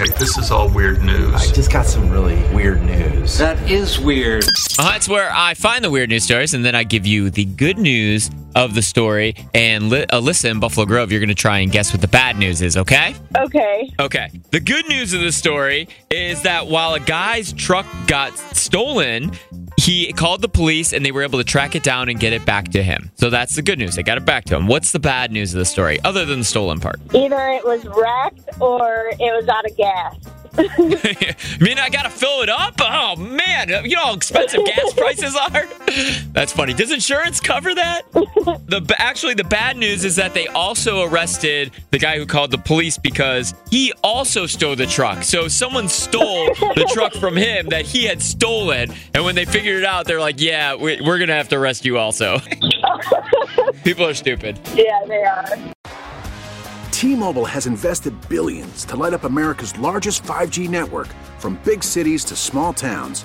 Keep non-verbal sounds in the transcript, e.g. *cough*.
Okay, this is all weird news. I just got some really weird news. That is weird. Uh, that's where I find the weird news stories, and then I give you the good news of the story. And li- Alyssa in Buffalo Grove, you're going to try and guess what the bad news is, okay? Okay. Okay. The good news of the story is that while a guy's truck got stolen, he called the police and they were able to track it down and get it back to him. So that's the good news. They got it back to him. What's the bad news of the story, other than the stolen part? *laughs* Either it was wrecked or it was out of gas. *laughs* I mean, I gotta fill it up. Oh man, you know how expensive gas *laughs* prices are. That's funny. Does insurance cover that? The actually the bad news is that they also arrested the guy who called the police because he also stole the truck. So someone stole the truck from him that he had stolen, and when they figured it out, they're like, "Yeah, we, we're gonna have to arrest you also." *laughs* People are stupid. Yeah, they are. T-Mobile has invested billions to light up America's largest 5G network from big cities to small towns,